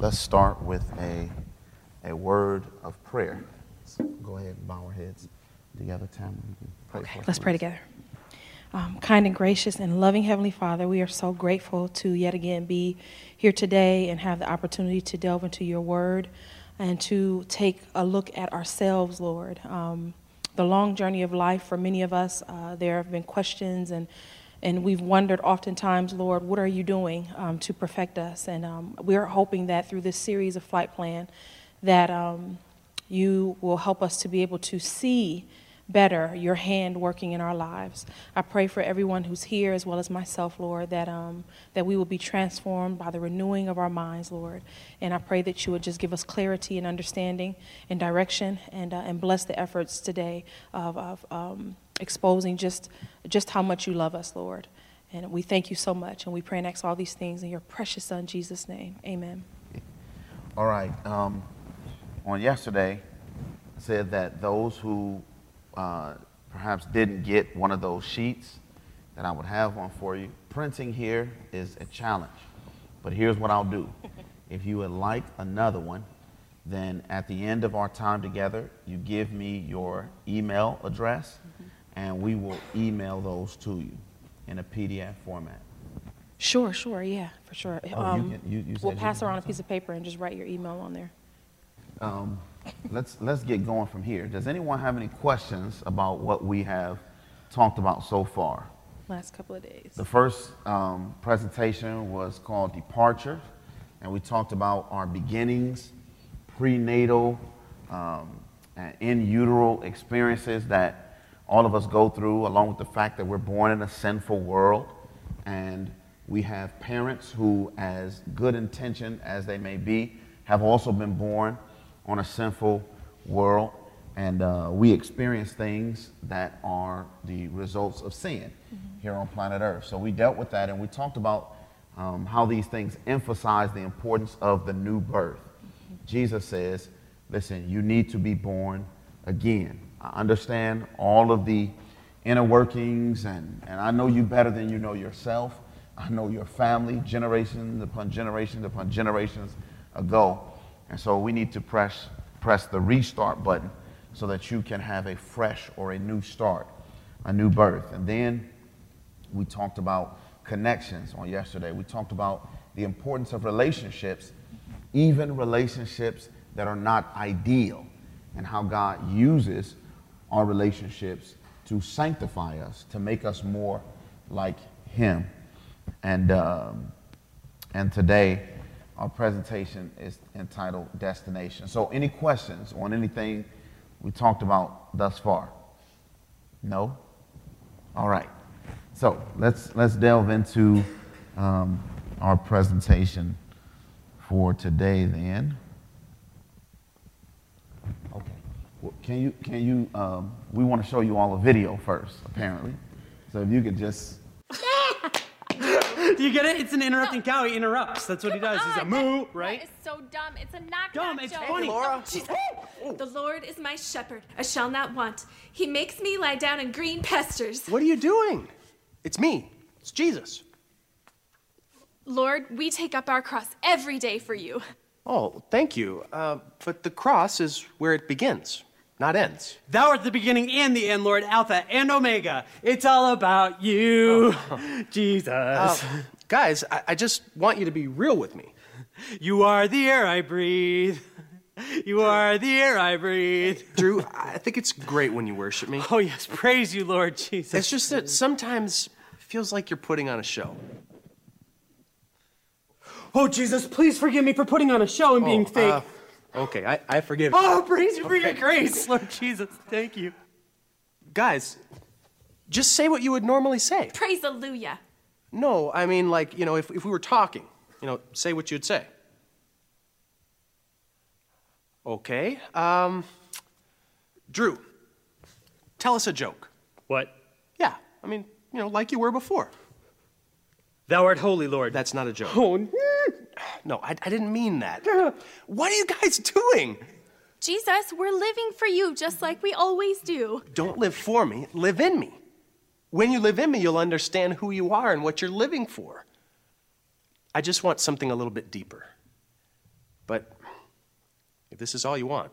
let's start with a, a word of prayer. So go ahead and bow our heads together, Tamara. Pray Okay, for us, let's pray together. Um, kind and gracious and loving Heavenly Father, we are so grateful to yet again be here today and have the opportunity to delve into your word and to take a look at ourselves, Lord. Um, the long journey of life for many of us, uh, there have been questions and and we've wondered oftentimes, Lord, what are you doing um, to perfect us? And um, we're hoping that through this series of Flight Plan, that um, you will help us to be able to see better your hand working in our lives. I pray for everyone who's here as well as myself, Lord, that um, that we will be transformed by the renewing of our minds, Lord. And I pray that you would just give us clarity and understanding and direction, and uh, and bless the efforts today of, of um, exposing just just how much you love us, Lord. And we thank you so much, and we pray and ask all these things in your precious Son Jesus' name. Amen. All right. Um, on yesterday, I said that those who uh, perhaps didn't get one of those sheets, that I would have one for you. Printing here is a challenge, but here's what I'll do. If you would like another one, then at the end of our time together, you give me your email address, and we will email those to you in a PDF format. Sure, sure, yeah, for sure. Oh, you can- you- you we'll pass around a piece of paper and just write your email on there. Um, let's let's get going from here. Does anyone have any questions about what we have talked about so far? Last couple of days. The first um, presentation was called Departure, and we talked about our beginnings, prenatal, um, and in utero experiences that all of us go through, along with the fact that we're born in a sinful world, and we have parents who, as good intention as they may be, have also been born on a sinful world, and uh, we experience things that are the results of sin here on planet Earth. So we dealt with that, and we talked about um, how these things emphasize the importance of the new birth. Jesus says, listen, you need to be born again. I understand all of the inner workings, and, and I know you better than you know yourself. I know your family, generations upon generations upon generations ago. And so we need to press, press the restart button so that you can have a fresh or a new start, a new birth. And then we talked about connections on yesterday. We talked about the importance of relationships, even relationships that are not ideal, and how God uses our relationships to sanctify us, to make us more like Him. And, um, and today, our presentation is entitled Destination. So, any questions on anything we talked about thus far? No? All right. So let's let's delve into um, our presentation for today. Then, okay. Well, can you can you? Um, we want to show you all a video first, apparently. So if you could just Do you get it? It's an interrupting cow. He interrupts. That's what he does. He's a moo, right? That is so dumb. It's a knock Dumb, knock it's joke. funny. Hey, Laura. Jesus. The Lord is my shepherd. I shall not want. He makes me lie down in green pastures. What are you doing? It's me. It's Jesus. Lord, we take up our cross every day for you. Oh, thank you. Uh, but the cross is where it begins, not ends. Thou art the beginning and the end, Lord, Alpha and Omega. It's all about you, Jesus. Uh, guys, I, I just want you to be real with me. you are the air I breathe. You are the air I breathe. Drew, I think it's great when you worship me. Oh, yes. Praise you, Lord Jesus. It's just that sometimes it feels like you're putting on a show. Oh, Jesus, please forgive me for putting on a show and being Oh, fake. uh, okay, I, I forgive. oh, praise you for your grace, Lord Jesus. Thank you. Guys, just say what you would normally say. Praise Alleluia. No, I mean, like, you know, if, if we were talking, you know, say what you'd say. Okay. Um, Drew, tell us a joke. What? Yeah, I mean, you know, like you were before. Thou art holy, Lord. That's not a joke. Oh, No, I, I didn't mean that. What are you guys doing? Jesus, we're living for you just like we always do. Don't live for me, live in me. When you live in me, you'll understand who you are and what you're living for. I just want something a little bit deeper. But if this is all you want,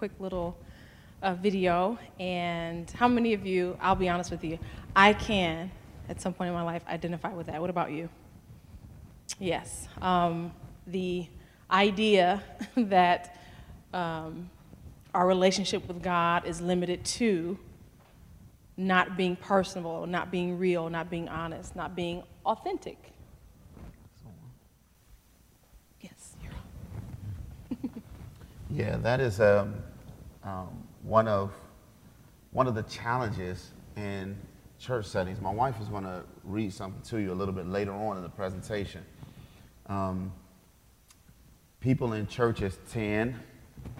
quick little uh, video. And how many of you, I'll be honest with you, I can, at some point in my life, identify with that. What about you? Yes. Um, the idea that um, our relationship with God is limited to not being personable, not being real, not being honest, not being authentic. Yes, you're on. Yeah, that is um, um, one of one of the challenges in church settings. My wife is going to read something to you a little bit later on in the presentation. Um, people in churches tend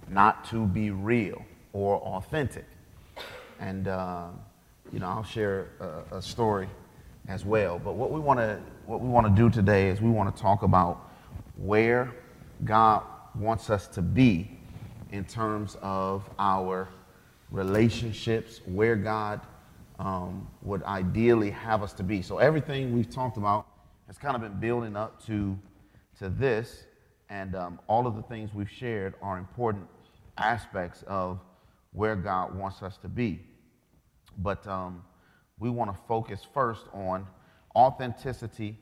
not to be real or authentic, and uh, you know I'll share a, a story as well. But what we want to what we want to do today is we want to talk about where God wants us to be in terms of our relationships, where God um, would ideally have us to be. So everything we've talked about has kind of been building up to, to this, and um, all of the things we've shared are important aspects of where God wants us to be. But um, we want to focus first on authenticity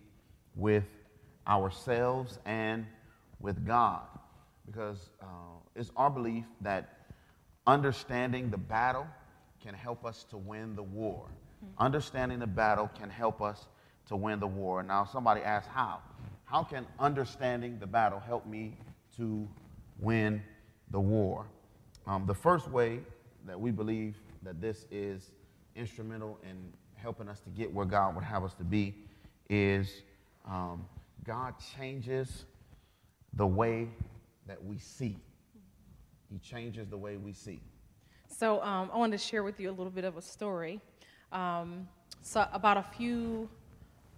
with ourselves and with God, because uh, it's our belief that understanding the battle can help us to win the war. Understanding the battle can help us to win the war. Now, somebody asks, how? How can understanding the battle help me to win the war? Um, the first way that we believe that this is instrumental in helping us to get where God would have us to be is um, God changes the way that we see. He changes the way we see. So um, I wanted to share with you a little bit of a story. Um, so about a few,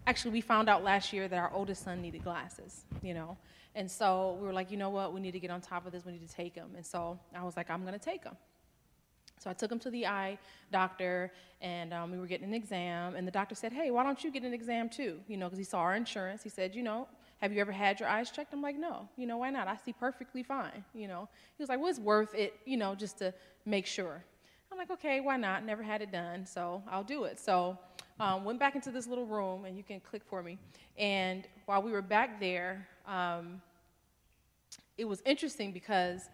actually, we found out last year that our oldest son needed glasses. You know, and so we were like, you know what, we need to get on top of this. We need to take him. And so I was like, I'm going to take him. So I took him to the eye doctor, and um, we were getting an exam. And the doctor said, "Hey, why don't you get an exam too? You know, because he saw our insurance. He said, you know, have you ever had your eyes checked? I'm like, no. You know, why not? I see perfectly fine. You know, he was like, well, it's worth it. You know, just to make sure. I'm like, okay, why not? Never had it done, so I'll do it. So um, went back into this little room, and you can click for me. And while we were back there, um, it was interesting because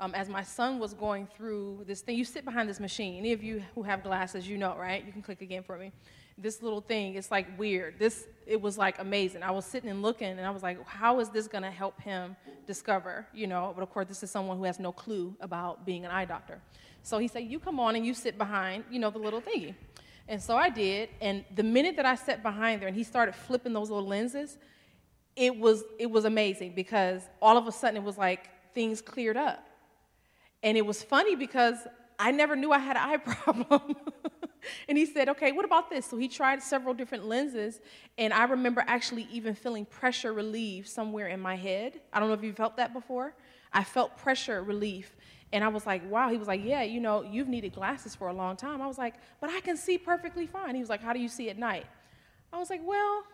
um, as my son was going through this thing, you sit behind this machine. Any of you who have glasses, you know, right? You can click again for me. This little thing, it's like weird. This, it was like amazing. I was sitting and looking, and I was like, how is this to help him discover, you know? But of course, this is someone who has no clue about being an eye doctor. So he said, you come on and you sit behind, you know, the little thingy. And so I did, and the minute that I sat behind there and he started flipping those little lenses, it was, it was amazing because all of a sudden it was like things cleared up. And it was funny because I never knew I had an eye problem. And he said, okay, what about this? So he tried several different lenses, and I remember actually even feeling pressure relief somewhere in my head. I don't know if you've felt that before. I felt pressure relief. And I was like, wow. He was like, yeah, you know, you've needed glasses for a long time. I was like, but I can see perfectly fine. He was like, how do you see at night? I was like, well,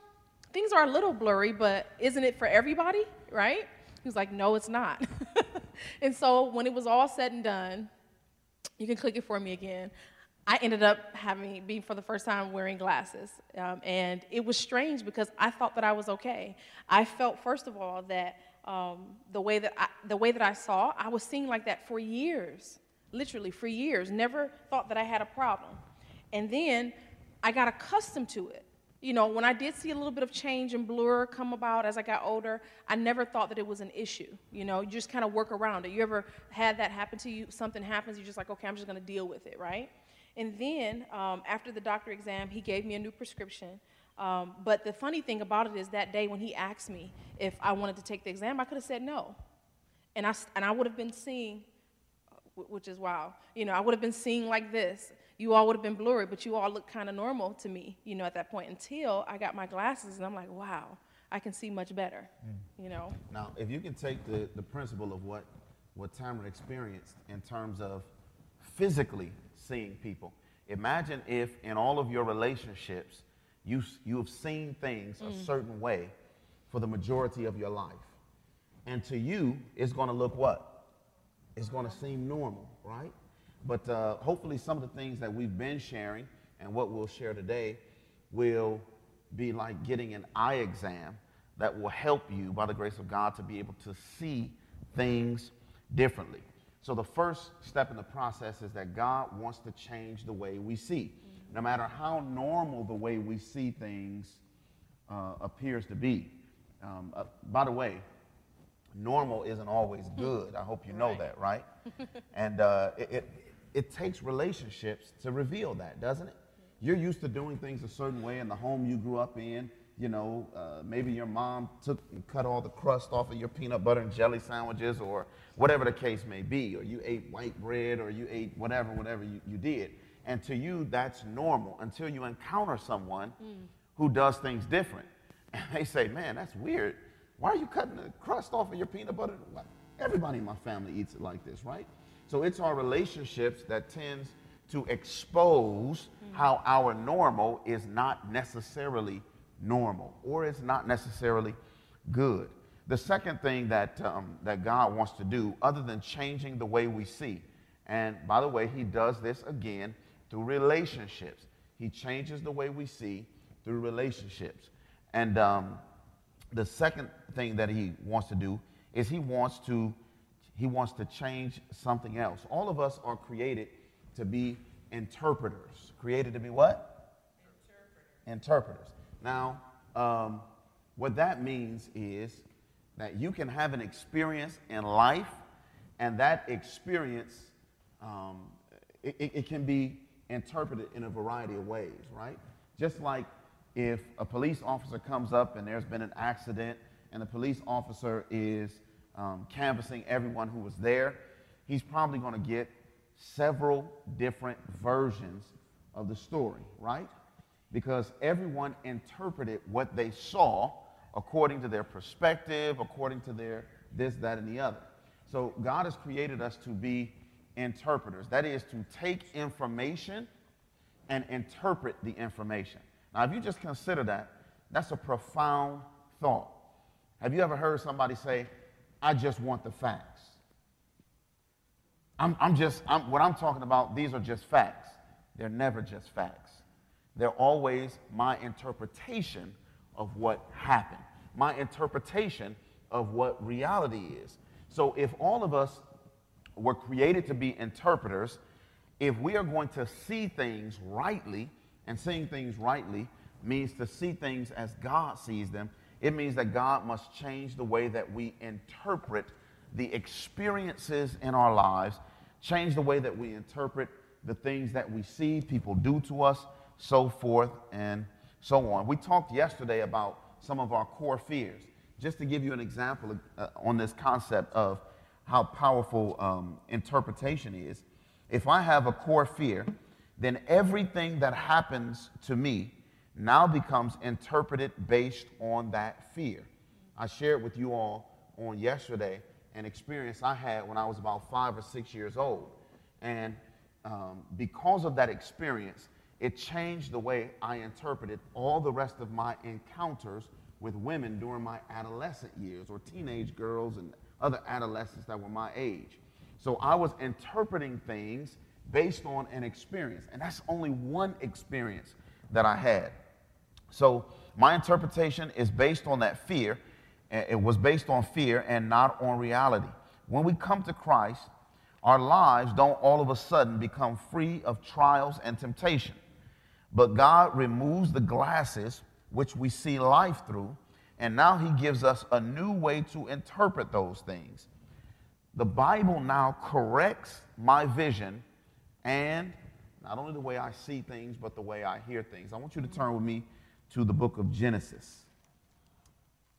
things are a little blurry, but isn't it for everybody, right? He was like, no, it's not. and so when it was all said and done, you can click it for me again. I ended up having being for the first time wearing glasses, um, and it was strange because I thought that I was okay. I felt first of all that um, the way that I, the way that I saw, I was seeing like that for years, literally for years. Never thought that I had a problem, and then I got accustomed to it. You know, when I did see a little bit of change and blur come about as I got older, I never thought that it was an issue. You know, you just kind of work around it. You ever had that happen to you? Something happens, you're just like, okay, I'm just going to deal with it, right? And then um, after the doctor exam, he gave me a new prescription. Um, but the funny thing about it is that day when he asked me if I wanted to take the exam, I could have said no. And I, and I would have been seeing, which is wow, you know, I would have been seeing like this. You all would have been blurry, but you all look kind of normal to me, you know, at that point until I got my glasses and I'm like, wow, I can see much better, you know. Now, if you can take the, the principle of what, what Tamara experienced in terms of physically seeing people, imagine if in all of your relationships, you, you have seen things a certain way for the majority of your life. And to you, it's going to look what? It's going to seem normal, right? But uh, hopefully, some of the things that we've been sharing and what we'll share today will be like getting an eye exam that will help you, by the grace of God, to be able to see things differently. So, the first step in the process is that God wants to change the way we see. No matter how normal the way we see things uh, appears to be. Um, uh, by the way, normal isn't always good. I hope you know Right. that, right? and uh, it, it, it takes relationships to reveal that, doesn't it? You're used to doing things a certain way in the home you grew up in. You know, uh, maybe your mom took and cut all the crust off of your peanut butter and jelly sandwiches, or whatever the case may be, or you ate white bread, or you ate whatever, whatever you, you did. And to you, that's normal until you encounter someone who does things different. And they say, man, that's weird. Why are you cutting the crust off of your peanut butter? Everybody in my family eats it like this, right? So it's our relationships that tends to expose how our normal is not necessarily normal or it's not necessarily good. The second thing that, um, that God wants to do, other than changing the way we see, and by the way, He does this again through relationships. He changes the way we see through relationships. And um, the second thing that He wants to do is He wants to He wants to change something else. All of us are created to be interpreters. Created to be what? interpreters. Now, um, what that means is that you can have an experience in life, and that experience um, it, it- can be interpreted in a variety of ways, right? Just like if a police officer comes up and there's been an accident, and the police officer is um, canvassing everyone who was there, he's probably going to get several different versions of the story, right? Because everyone interpreted what they saw according to their perspective, according to their this, that, and the other. So God has created us to be interpreters. That is to take information and interpret the information. Now, if you just consider that, that's a profound thought. Have you ever heard somebody say, I just want the facts? I'm, I'm just, I'm, what I'm talking about, these are just facts. They're never just facts. They're always my interpretation of what happened, my interpretation of what reality is. So if all of us were created to be interpreters, if we are going to see things rightly, and seeing things rightly means to see things as God sees them, it means that God must change the way that we interpret the experiences in our lives, change the way that we interpret the things that we see people do to us, so forth and so on. We talked yesterday about some of our core fears. Just to give you an example uh, on this concept of how powerful um, interpretation is, if I have a core fear, then everything that happens to me now becomes interpreted based on that fear. I shared with you all on yesterday an experience I had when I was about five or six years old. And um, because of that experience, it changed the way I interpreted all the rest of my encounters with women during my adolescent years or teenage girls and other adolescents that were my age. So I was interpreting things based on an experience, and that's only one experience that I had. So my interpretation is based on that fear. It was based on fear and not on reality. When we come to Christ, our lives don't all of a sudden become free of trials and temptation. But God removes the glasses which we see life through, and now He gives us a new way to interpret those things. The Bible now corrects my vision and not only the way I see things, but the way I hear things. I want you to turn with me to the book of Genesis.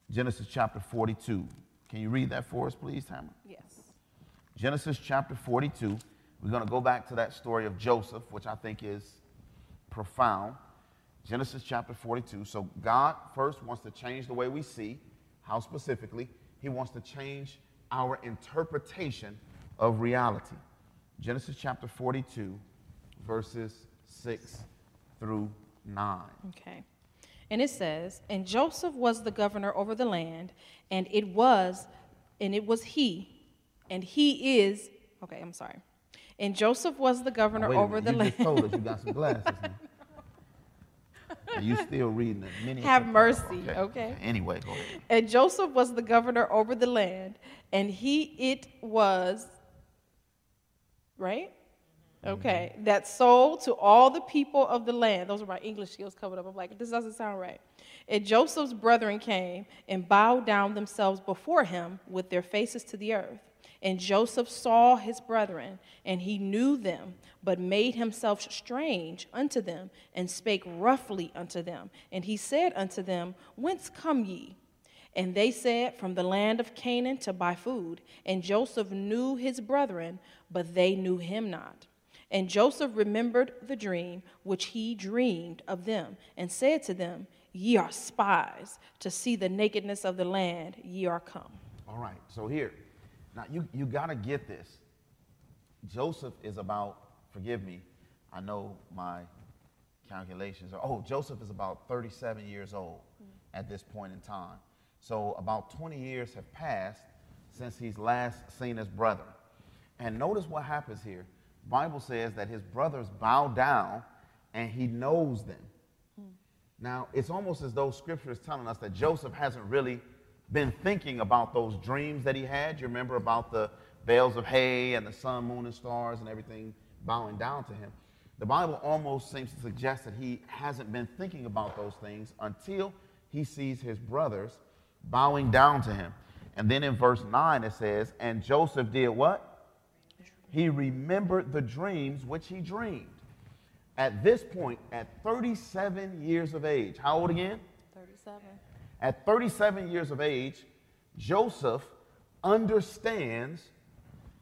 Genesis chapter 42. Can you read that for us, please, Tamara? Yes. Genesis chapter 42. We're going to go back to that story of Joseph, which I think is profound. Genesis chapter 42. So, God first wants to change the way we see. How specifically? He wants to change our interpretation of reality. Genesis chapter 42, verses 6 through 9. Okay. And it says, And Joseph was the governor over the land, and it was, and it was he, and he is, okay, I'm sorry. And Joseph was the governor over minute, the you land. just told us you got some glasses. You still reading the mini. Have mercy, okay. Anyway, go ahead. And Joseph was the governor over the land, and he it was, right? Mm-hmm. Okay, that sold to all the people of the land. Those are my English skills coming up. I'm like, this doesn't sound right. And Joseph's brethren came and bowed down themselves before him with their faces to the earth. And Joseph saw his brethren, and he knew them, but made himself strange unto them, and spake roughly unto them. And he said unto them, Whence come ye? And they said, From the land of Canaan to buy food. And Joseph knew his brethren, but they knew him not. And Joseph remembered the dream which he dreamed of them, and said to them, Ye are spies, to see the nakedness of the land, ye are come. All right, so here, now you, you got to get this. Joseph is about, forgive me, I know my calculations are, oh, Joseph is about 37 years old mm. at this point in time. So about 20 years have passed since he's last seen his brother. And notice what happens here. Bible says that his brothers bow down and he knows them. Mm. Now, it's almost as though scripture is telling us that Joseph hasn't really been thinking about those dreams that he had. You remember about the bales of hay and the sun, moon, and stars and everything bowing down to him. The Bible almost seems to suggest that he hasn't been thinking about those things until he sees his brothers bowing down to him. And then in verse 9 it says, And Joseph did what? He remembered the dreams which he dreamed. At this point, at 37 years of age, how old again? 37. At 37 years of age, Joseph understands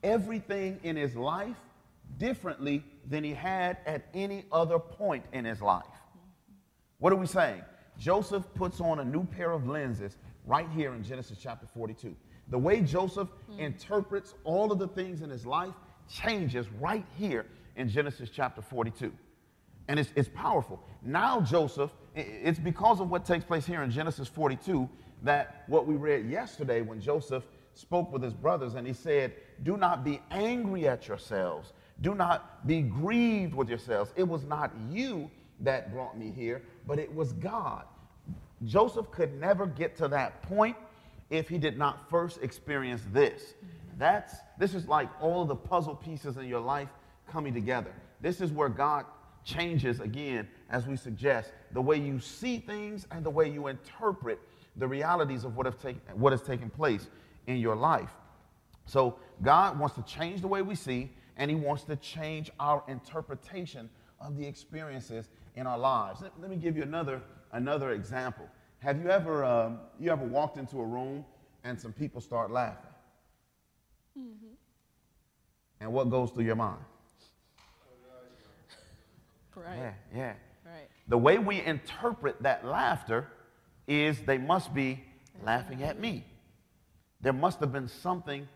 everything in his life differently than he had at any other point in his life. What are we saying? Joseph puts on a new pair of lenses right here in Genesis chapter 42. The way Joseph hmm. interprets all of the things in his life changes right here in Genesis chapter 42. And it's, it's powerful. Now, Joseph, it's because of what takes place here in Genesis 42 that what we read yesterday when Joseph spoke with his brothers and he said, Do not be angry at yourselves. Do not be grieved with yourselves. It was not you that brought me here, but it was God. Joseph could never get to that point if he did not first experience this. That's this is like all the puzzle pieces in your life coming together. This is where God changes again, as we suggest, the way you see things and the way you interpret the realities of what have taken what has taken place in your life. So God wants to change the way we see, and He wants to change our interpretation of the experiences in our lives. Let, let me give you another another example. Have you ever um, you ever walked into a room and some people start laughing? And what goes through your mind? Right. Yeah, yeah. Right. The way we interpret that laughter is they must be laughing at me. There must have been something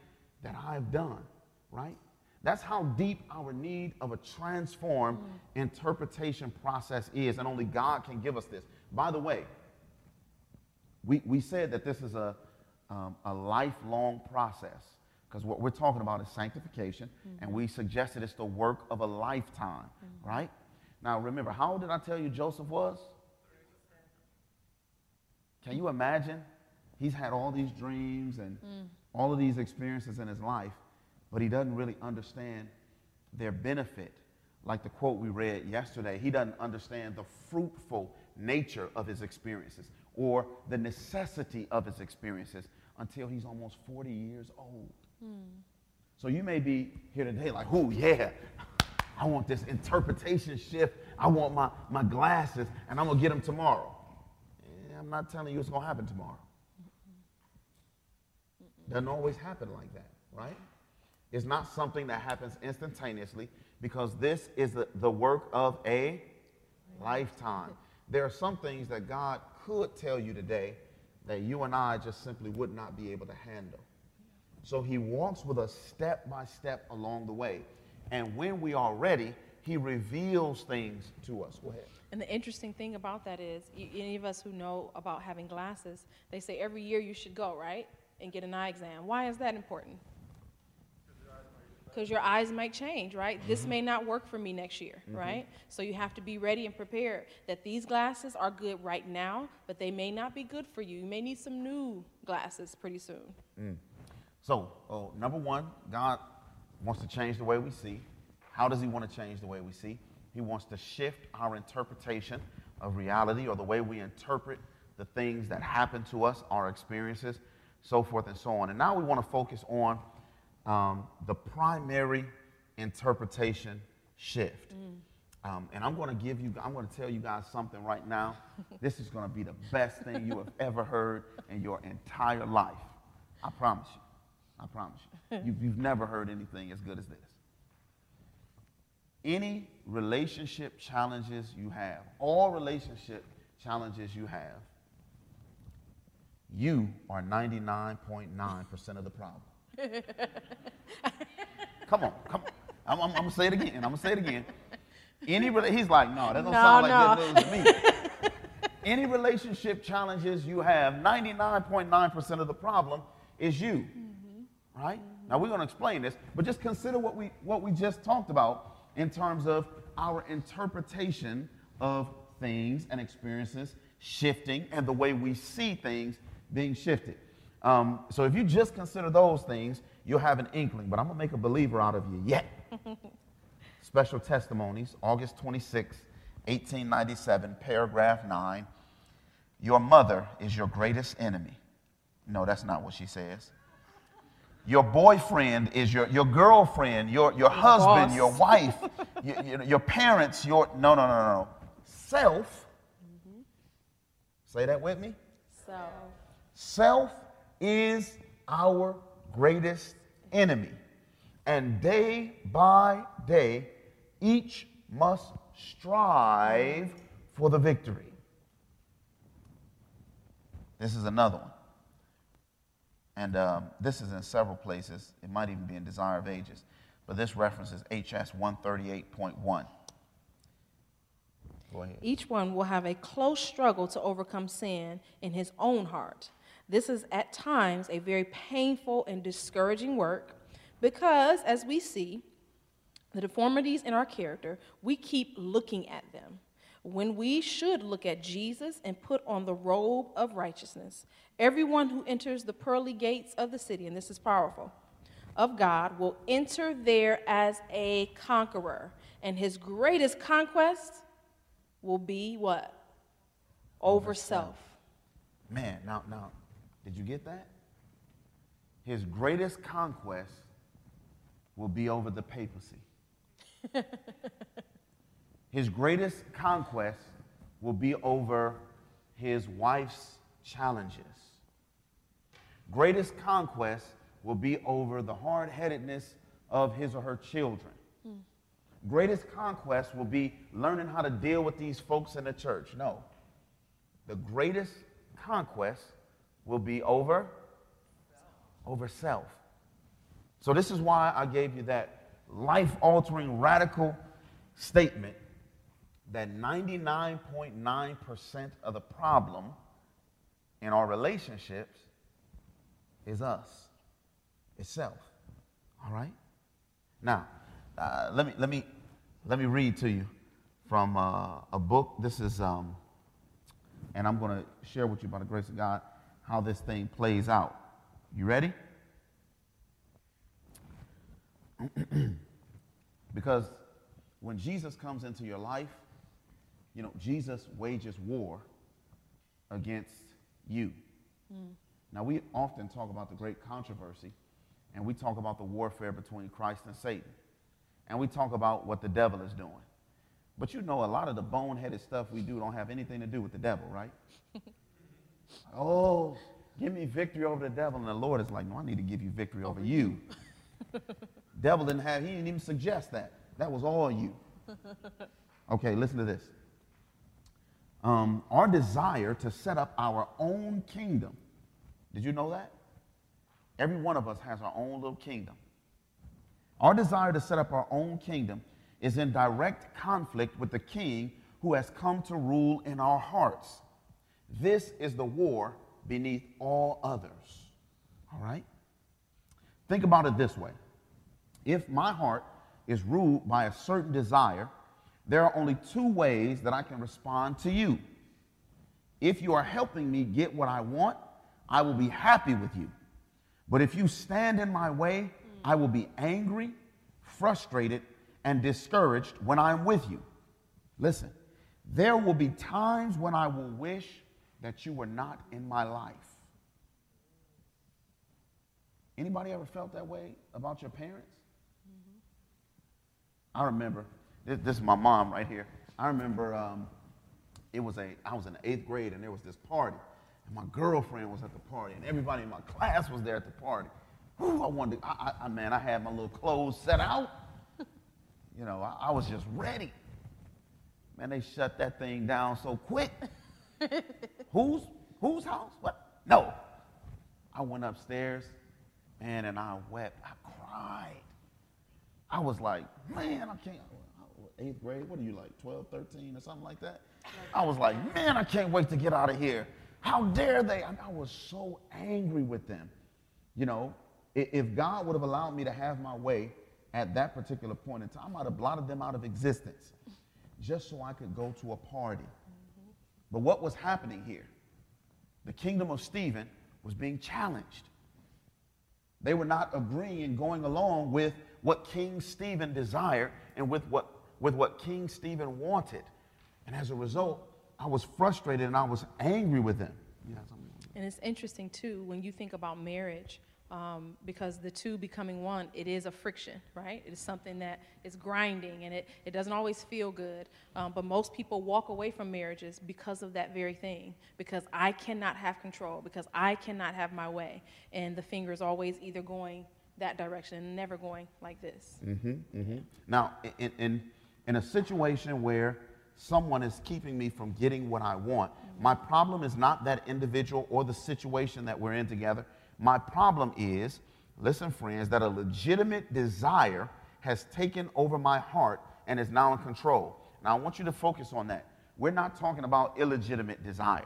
that I've done, right? That's how deep our need of a transformed mm. interpretation process is, and only God can give us this. By the way, we, we said that this is a, um, a lifelong process because what we're talking about is sanctification, and mm-hmm. we suggested it's the work of a lifetime, mm-hmm. right? Now, remember, how old did I tell you Joseph was? Can you imagine? He's had all these dreams and mm. all of these experiences in his life, but he doesn't really understand their benefit. Like the quote we read yesterday, he doesn't understand the fruitful nature of his experiences or the necessity of his experiences until he's almost 40 years old. Hmm. So you may be here today like, oh, yeah, I want this interpretation shift. I want my, my glasses, and I'm going to get them tomorrow. I'm not telling you it's going to happen tomorrow. Doesn't always happen like that, right? It's not something that happens instantaneously because this is the, the work of a lifetime. There are some things that God could tell you today that you and I just simply would not be able to handle. So he walks with us step by step along the way. And when we are ready, he reveals things to us. Go ahead. And the interesting thing about that is, any of us who know about having glasses, they say every year you should go, right? And get an eye exam. Why is that important? Because your eyes might change, right? This mm-hmm. may not work for me next year, mm-hmm. right? So you have to be ready and prepared that these glasses are good right now, but they may not be good for you. You may need some new glasses pretty soon. Mm. So, oh, number one, God wants to change the way we see. How does He want to change the way we see? He wants to shift our interpretation of reality or the way we interpret the things that happen to us, our experiences, so forth and so on. And now we want to focus on um, the primary interpretation shift. Um, and I'm going to give you, I'm going to tell you guys something right now. this is going to be the best thing you have ever heard in your entire life. I promise you. I promise you. You've, you've never heard anything as good as this. Any relationship challenges you have, all relationship challenges you have, you are 99.9% of the problem. come on, come on. I'm, I'm, I'm gonna say it again. I'm gonna say it again. Any rela- he's like, no, that don't No, sound no. like good news to me. Any relationship challenges you have, 99.9% of the problem is you. Right? Now we're going to explain this, but just consider what we what we just talked about in terms of our interpretation of things and experiences shifting and the way we see things being shifted. Um, so if you just consider those things, you'll have an inkling. But I'm gonna make a believer out of you yet. Special testimonies, August 26, 1897, paragraph 9. Your mother is your greatest enemy. No, that's not what she says. Your boyfriend is your, your girlfriend, your, your husband, boss. your wife, your, your, your parents, your. No, no, no, no. Self. Say that with me. So, Self is our greatest enemy. And day by day, each must strive for the victory. This is another one. And um, this is in several places. It might even be in Desire of Ages. But this references HS 138.1. Go ahead. Each one will have a close struggle to overcome sin in his own heart. This is at times a very painful and discouraging work because, as we see, the deformities in our character, we keep looking at them when we should look at Jesus and put on the robe of righteousness. Everyone who enters the pearly gates of the city, and this is powerful, of God will enter there as a conqueror. And his greatest conquest will be what? Over self. Man, now, now, did you get that? His greatest conquest will be over the papacy. his greatest conquest will be over his wife's challenges. Greatest conquest will be over the hard headedness of his or her children. Hmm. Greatest conquest will be learning how to deal with these folks in the church. No. The greatest conquest will be over over self. So this is why I gave you that life-altering radical statement that 99.9% of the problem in our relationships is us. itself. All right? Now, uh, let me let me let me read to you from uh, a book. This is um, and I'm going to share with you by the grace of God how this thing plays out. You ready? because when Jesus comes into your life, you know, Jesus wages war against you. Hmm. Now, we often talk about the great controversy, and we talk about the warfare between Christ and Satan. and we talk about what the devil is doing. But you know, a lot of the boneheaded stuff we do don't have anything to do with the devil, right? oh, give me victory over the devil. And the Lord is like, no, I need to give you victory over you. devil didn't have, he didn't even suggest that. That was all you. Okay, listen to this. Um, our desire to set up our own kingdom. Did you know that? Every one of us has our own little kingdom. Our desire to set up our own kingdom is in direct conflict with the king who has come to rule in our hearts. This is the war beneath all others. All right? Think about it this way if my heart is ruled by a certain desire, there are only two ways that I can respond to you. If you are helping me get what I want, I will be happy with you. But if you stand in my way, I will be angry, frustrated, and discouraged when I'm with you. Listen, there will be times when I will wish that you were not in my life. Anybody ever felt that way about your parents? I remember, this, this, is my mom right here. I remember um, it was a, I was in the eighth grade and there was this party. And my girlfriend was at the party and everybody in my class was there at the party. Whew, I wanted, to, I, I, man, I had my little clothes set out. You know, I, I was just ready. Man, they shut that thing down so quick. whose, whose house? What? No. I went upstairs, man, and I wept. I cried. I was like, man, I can't. Eighth grade, what are you like, 12, 13 or something like that? I was like, man, I can't wait to get out of here. How dare they? I, I was so angry with them. You know, if God would have allowed me to have my way at that particular point in time, I'd have blotted them out of existence just so I could go to a party. But what was happening here? The kingdom of Steven was being challenged. They were not agreeing and going along with what King Steven desired and with what, with what King Steven wanted. And as a result, I was frustrated and I was angry with them. and it's interesting, too, when you think about marriage, um, because the two becoming one, it is a friction, right? It is something that is grinding and it, it doesn't always feel good. Um, but most people walk away from marriages because of that very thing, because I cannot have control, because I cannot have my way. And the finger is always either going that direction and never going like this. Mm-hmm, mm-hmm. Now, in, in, in a situation where someone is keeping me from getting what I want, my problem is not that individual or the situation that we're in together. My problem is, listen, friends, that a legitimate desire has taken over my heart and is now in control. Now, I want you to focus on that. We're not talking about illegitimate desires.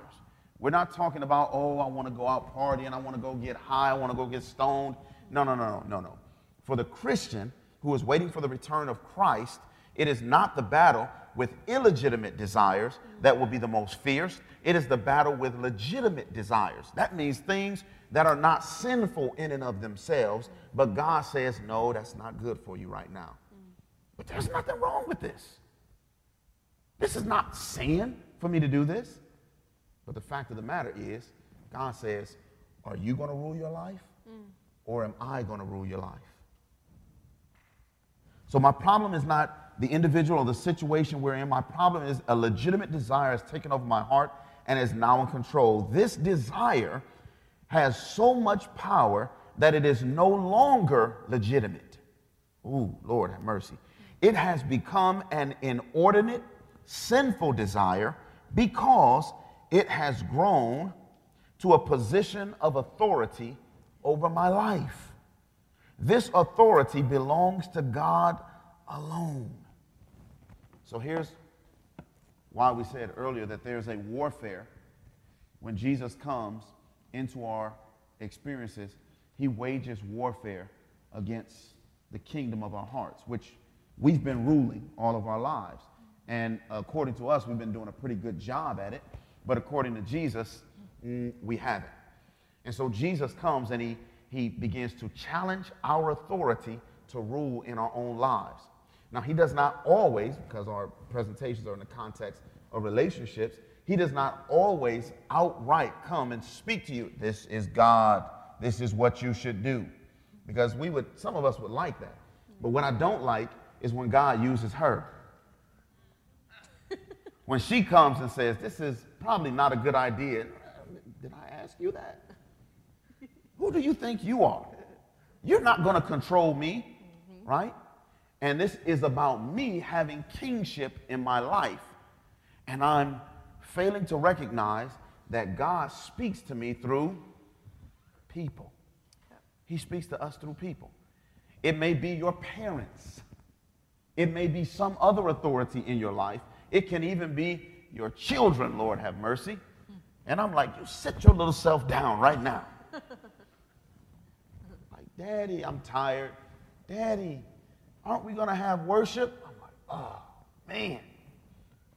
We're not talking about, oh, I want to go out partying, I want to go get high, I want to go get stoned. No, no, no, no, no, no. For the Christian who is waiting for the return of Christ, it is not the battle with illegitimate desires that will be the most fierce. It is the battle with legitimate desires. That means things that are not sinful in and of themselves, but God says, no, that's not good for you right now. But there's nothing wrong with this. This is not sin for me to do this. But the fact of the matter is, God says, are you going to rule your life? Or am I going to rule your life? So my problem is not the individual or the situation we're in. My problem is a legitimate desire has taken over my heart and is now in control. This desire has so much power that it is no longer legitimate. Ooh, Lord have mercy. It has become an inordinate, sinful desire because it has grown to a position of authority over my life. This authority belongs to God alone. So here's why we said earlier that there's a warfare when Jesus comes into our experiences, he wages warfare against the kingdom of our hearts, which we've been ruling all of our lives. And according to us, we've been doing a pretty good job at it. But according to Jesus, mm, we haven't. And so Jesus comes and he, he begins to challenge our authority to rule in our own lives. Now, he does not always, because our presentations are in the context of relationships, he does not always outright come and speak to you. This is God. This is what you should do. Because we would, some of us would like that. But what I don't like is when God uses her. when she comes and says, This is probably not a good idea. Did I ask you that? Who do you think you are? You're not going to control me, mm-hmm. right? And this is about me having kingship in my life. And I'm failing to recognize that God speaks to me through people. He speaks to us through people. It may be your parents. It may be some other authority in your life. It can even be your children, Lord have mercy. And I'm like, you sit your little self down right now. like, Daddy, I'm tired. Daddy, aren't we going to have worship? I'm like, oh, man,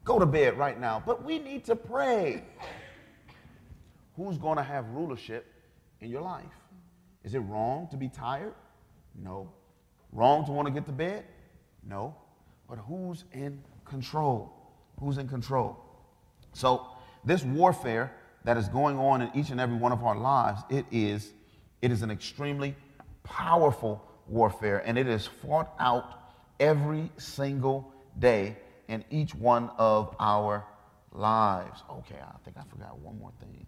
go to bed right now. But we need to pray. Who's going to have rulership in your life? Is it wrong to be tired? No. Wrong to want to get to bed? No. But who's in control? Who's in control? So, this warfare that is going on in each and every one of our lives, it is, it is an extremely powerful warfare, and it is fought out every single day in each one of our lives. Okay, I think I forgot one more thing.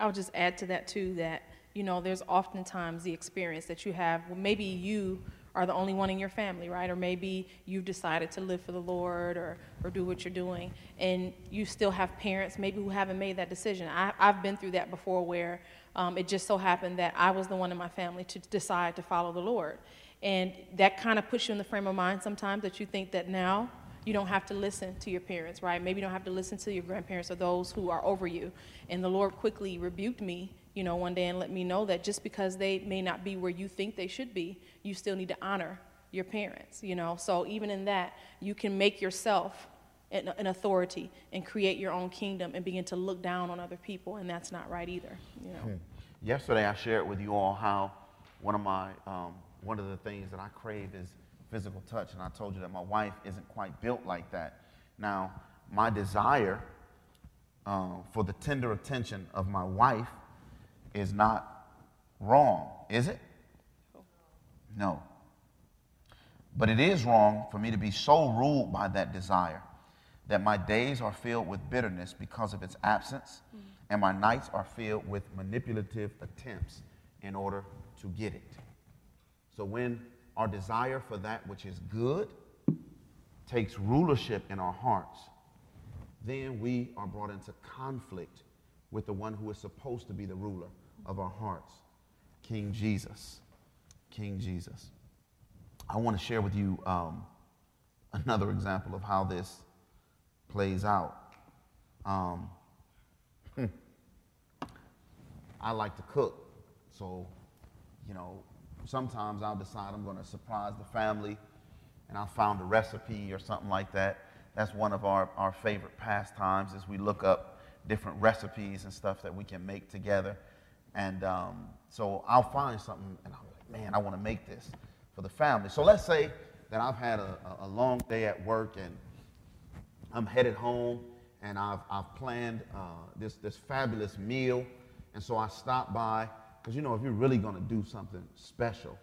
I would just add to that, too, that, you know, there's oftentimes the experience that you have, well, maybe you are the only one in your family, right? Or maybe you've decided to live for the Lord or, or do what you're doing, and you still have parents maybe who haven't made that decision. I, I've been through that before where um, it just so happened that I was the one in my family to decide to follow the Lord. And that kind of puts you in the frame of mind sometimes that you think that now you don't have to listen to your parents, right? Maybe you don't have to listen to your grandparents or those who are over you. And the Lord quickly rebuked me, you know, one day and let me know that just because they may not be where you think they should be, you still need to honor your parents, you know. So even in that, you can make yourself an, authority and create your own kingdom and begin to look down on other people, and that's not right either. You know. Hmm. Yesterday, I shared with you all how one of my um, one of the things that I crave is physical touch, and I told you that my wife isn't quite built like that. Now, my desire uh, for the tender attention of my wife is not wrong, is it? No. But it is wrong for me to be so ruled by that desire that my days are filled with bitterness because of its absence, mm. and my nights are filled with manipulative attempts in order to get it. So when our desire for that which is good takes rulership in our hearts, then we are brought into conflict with the one who is supposed to be the ruler of our hearts, King Jesus. King Jesus. I want to share with you um, another example of how this plays out. Um. I like to cook, so you know, sometimes I'll decide I'm going to surprise the family, and I found a recipe or something like that. That's one of our, our favorite pastimes is we look up different recipes and stuff that we can make together. And um, so I'll find something, and I'm like, man, I want to make this for the family. So let's say that I've had a, a long day at work and I'm headed home and I've, I've planned uh, this, this fabulous meal. And so I stop by, because you know, if you're really going to do something special,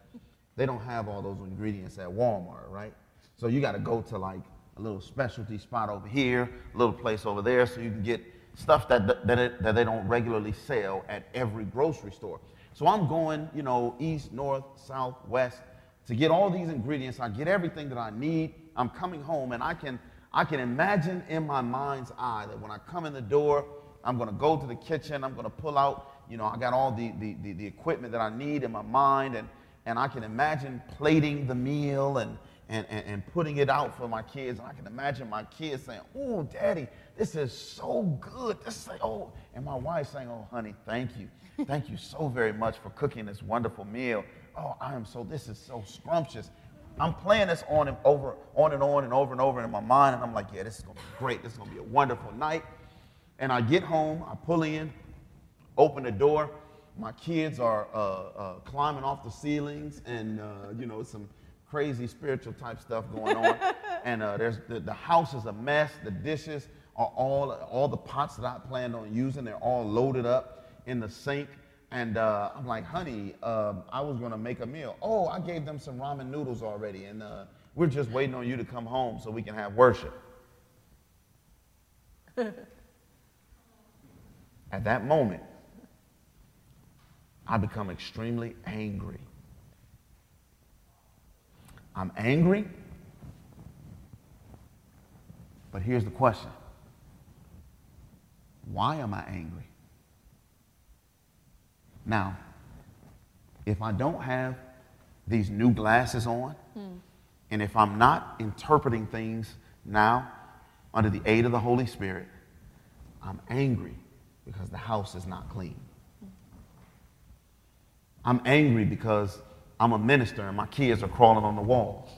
they don't have all those ingredients at Walmart, right? So you got to go to like a little specialty spot over here, a little place over there, so you can get stuff that, that, it, that they don't regularly sell at every grocery store. So I'm going, you know, east, north, south, west to get all these ingredients. I get everything that I need. I'm coming home and I can I can imagine in my mind's eye that when I come in the door, I'm going to go to the kitchen, I'm going to pull out, you know, I got all the, the, the, the, equipment that I need in my mind, and, and I can imagine plating the meal and, and, and, and putting it out for my kids. And I can imagine my kids saying, Oh, daddy, this is so good. This is like, oh, and my wife saying, Oh, honey, thank you. Thank you so very much for cooking this wonderful meal. Oh, I am so, this is so scrumptious. I'm playing this on and over, on and on and over and over in my mind, and I'm like, yeah, this is gonna be great. This is gonna be a wonderful night. And I get home, I pull in, open the door. My kids are uh, uh, climbing off the ceilings, and uh, you know some crazy spiritual type stuff going on. and uh, there's the, the house is a mess. The dishes are all all the pots that I planned on using. They're all loaded up in the sink. And uh, I'm like, honey, uh, I was gonna make a meal. Oh, I gave them some ramen noodles already, and uh, We're just waiting on you to come home so we can have worship. At that moment, I become extremely angry. I'm angry, but here's the question Why am I angry? Now, if I don't have these new glasses on, hmm. and if I'm not interpreting things now under the aid of the Holy Spirit, I'm angry because the house is not clean. Hmm. I'm angry because I'm a minister and my kids are crawling on the walls.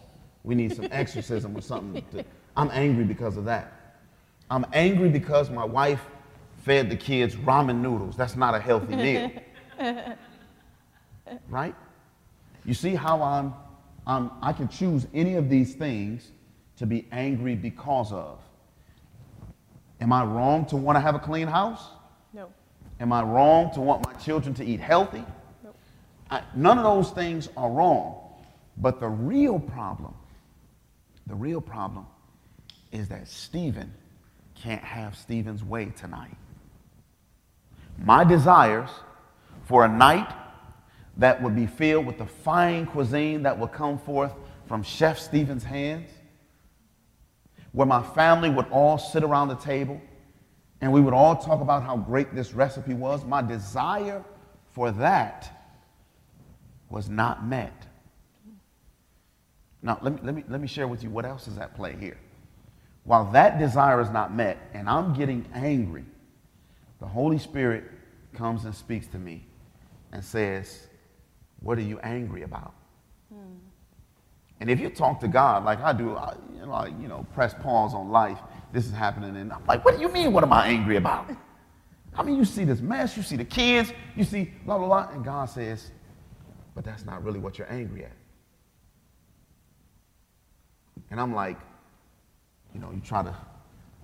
We need some exorcism or something. To, I'm angry because of that. I'm angry because my wife fed the kids ramen noodles. That's not a healthy meal. right? You see how I'm, I'm, I can choose any of these things to be angry because of. Am I wrong to want to have a clean house? No. Am I wrong to want my children to eat healthy? I, none of those things are wrong. But the real problem, the real problem is that Steven can't have Steven's way tonight. My desires for a night that would be filled with the fine cuisine that would come forth from Chef Steven's hands, where my family would all sit around the table and we would all talk about how great this recipe was. My desire for that was not met. Now, let me, let, me, let me share with you what else is at play here. While that desire is not met and I'm getting angry, the Holy Spirit comes and speaks to me and says, What are you angry about? And if you talk to God like I do, I, you, know, I, you know, press pause on life, this is happening, and I'm like, What do you mean, what am I angry about? I mean, you see this mess, you see the kids, you see blah, blah, blah. And God says, But that's not really what you're angry at. And I'm like, you know, you try to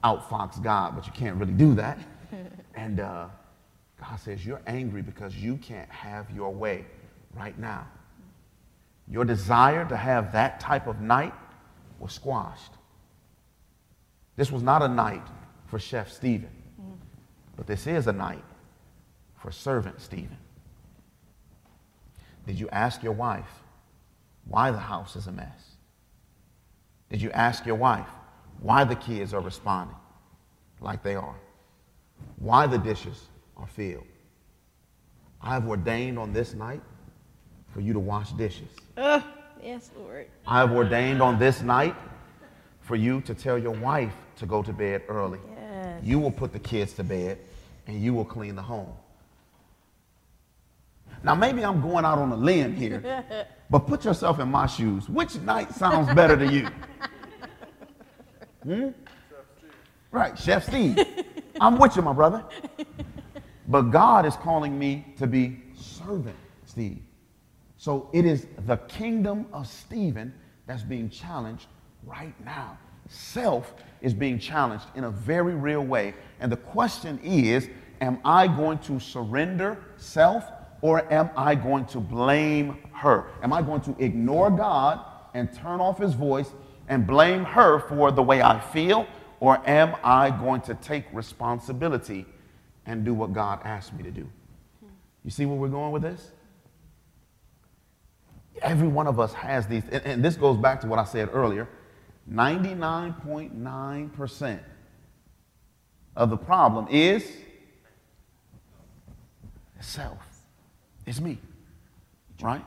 outfox God, but you can't really do that. and uh, God says, You're angry because you can't have your way right now. Your desire to have that type of night was squashed. This was not a night for Chef Steven, but this is a night for servant Steven. Did you ask your wife why the house is a mess? Did you ask your wife why the kids are responding like they are? Why the dishes are filled? I have ordained on this night for you to wash dishes. Oh, yes, Lord. I have ordained on this night for you to tell your wife to go to bed early. Yes. You will put the kids to bed and you will clean the home. Now, maybe I'm going out on a limb here, but put yourself in my shoes. Which night sounds better to you? Hmm? Right, Chef Steve. I'm with you, my brother. But God is calling me to be servant Steve. So it is the kingdom of Steven that's being challenged right now. Self is being challenged in a very real way. And the question is Am I going to surrender self or am I going to blame her? Am I going to ignore God and turn off his voice and blame her for the way I feel? Or am I going to take responsibility and do what God asked me to do? You see where we're going with this? Every one of us has these, and, and this goes back to what I said earlier 99.9% of the problem is self. It's me. Right?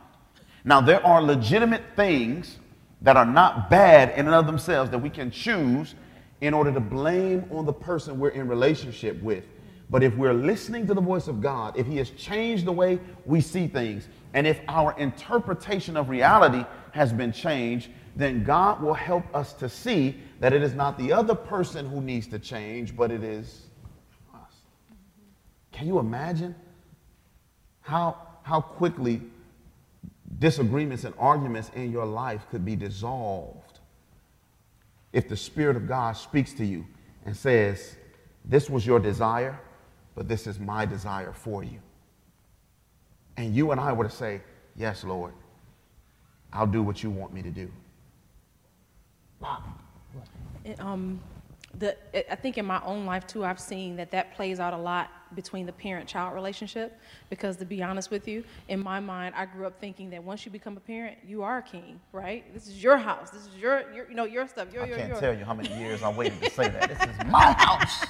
Now, there are legitimate things that are not bad in and of themselves that we can choose in order to blame on the person we're in relationship with. But if we're listening to the voice of God, if He has changed the way we see things, and if our interpretation of reality has been changed, then God will help us to see that it is not the other person who needs to change, but it is us. Can you imagine how, how quickly disagreements and arguments in your life could be dissolved if the Spirit of God speaks to you and says, This was your desire, but this is my desire for you. And you and I were to say, Yes, Lord, I'll do what you want me to do. It, um, the, I- I think in my own life too, I've seen that that plays out a lot between the parent-child relationship. Because to be honest with you, in my mind, I grew up thinking that once you become a parent, you are a king, right? This is your house. This is your, your you know, your stuff. Your, I your, can't your. tell you how many years I waited to say that. This is my house.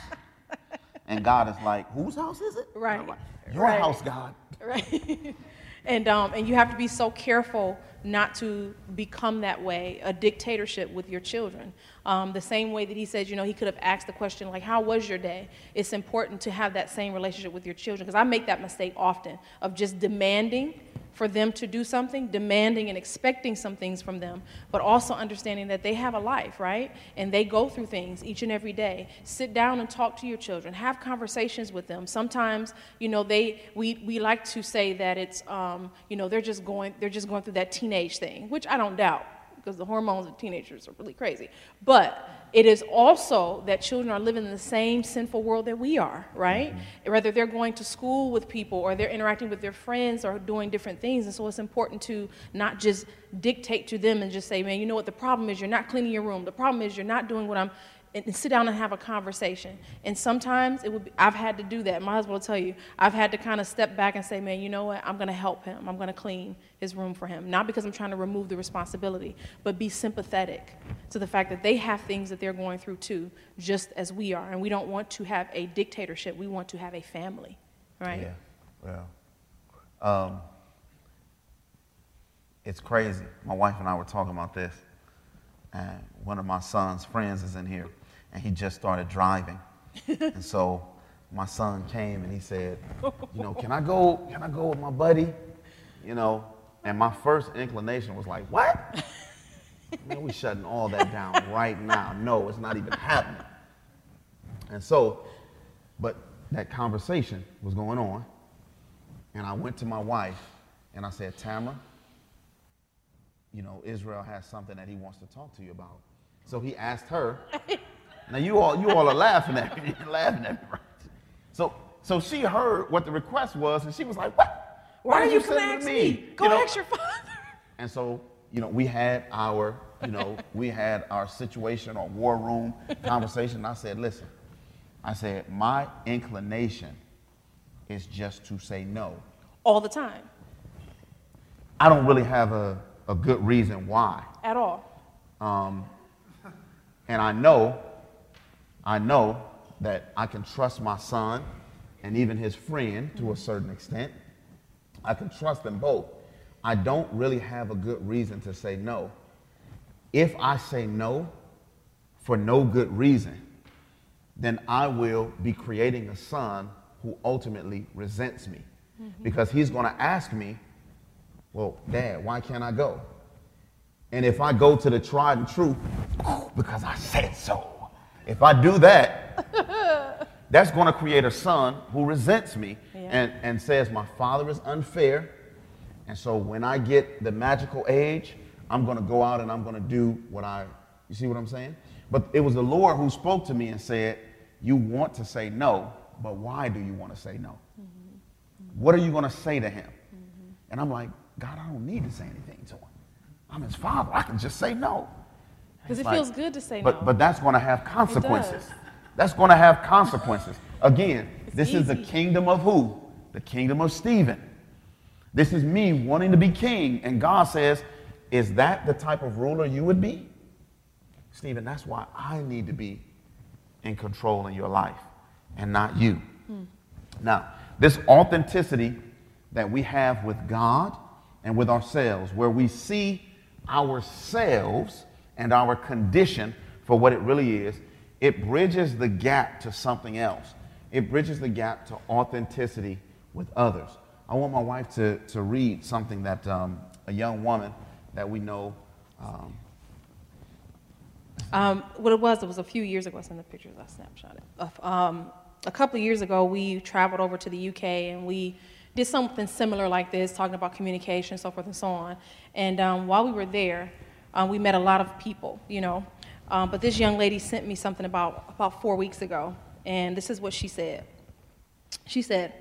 And God is like, whose house is it? Right. like, Your Right. house, God. right? and um, and you have to be so careful not to become that way, a dictatorship with your children. Um, the same way that he says, you know, he could have asked the question like, "How was your day?" It's important to have that same relationship with your children because I make that mistake often of just demanding for them to do something, demanding and expecting some things from them, but also understanding that they have a life, right? And they go through things each and every day. Sit down and talk to your children. Have conversations with them. Sometimes, you know, they we we like to say that it's um, you know, they're just going they're just going through that teenage thing, which I don't doubt because the hormones of teenagers are really crazy. But it is also that children are living in the same sinful world that we are, right? Mm-hmm. Whether they're going to school with people or they're interacting with their friends or doing different things. And so it's important to not just dictate to them and just say, man, you know what, the problem is you're not cleaning your room. The problem is you're not doing what I'm, and, sit down and have a conversation. And sometimes it would be, I've had to do that. My husband will tell you, I've had to kind of step back and say, man, you know what, I'm going to help him. I'm going to clean his room for him. Not because I'm trying to remove the responsibility, but be sympathetic to the fact that they have things that they're going through too, just as we are. And we don't want to have a dictatorship. We want to have a family, right? Yeah, well, um, it's crazy. My wife and I were talking about this, and one of my son's friends is in here, and he just started driving, and so my son came and he said, you know, can I go? Can I go with my buddy? You know, and my first inclination was like, what? Man, we shutting all that down right now. No, it's not even happening. And so, but that conversation was going on, and I went to my wife and I said, Tamara, you know, Israel has something that he wants to talk to you about. So he asked her. now you all you all are laughing at me. You're laughing at me, right? So so she heard what the request was, and she was like, What? Why, are do you come sending ask to me? Go You know? ask your father. And so, you know, we had our, you know, we had our situation or war room conversation. I said, listen, I said, my inclination is just to say no. All the time, I don't really have a, a good reason why. at all. Um, and I know, I know that I can trust my son and even his friend to a certain extent. I can trust them both. I don't really have a good reason to say no. If I say no for no good reason, then I will be creating a son who ultimately resents me. Mm-hmm. Because he's going to ask me, well, Dad, why can't I go? And if I go to the tried and true, because I said so, if I do that, that's going to create a son who resents me Yeah. and, and says, My father is unfair. And so when I get the magical age, I'm going to go out and I'm going to do what I, you see what I'm saying? But it was the Lord who spoke to me and said, You want to say no, but why do you want to say no? Mm-hmm. What are you going to say to him? Mm-hmm. And I'm like, God, I don't need to say anything to him. I'm his father. I can just say no. Because it Like, feels good to say but, no. But that's going to have consequences. That's going to have consequences. Again, It's this is the kingdom of who? The kingdom of Steven. This is me wanting to be king. And God says, Is that the type of ruler you would be? Steven, that's why I need to be in control in your life and not you. Hmm. Now, this authenticity that we have with God and with ourselves, where we see ourselves and our condition for what it really is, it bridges the gap to something else. It bridges the gap to authenticity with others. I want my wife to, to read something that um, a young woman that we know. Um, Um, what it was, it was a few years ago. I sent the pictures. I snapshot it. Um, a couple of years ago, we traveled over to the UK and we did something similar like this, talking about communication, so forth and so on. And um, while we were there, um, we met a lot of people, you know. Um, but this young lady sent me something about about four weeks ago, and this is what she said. She said,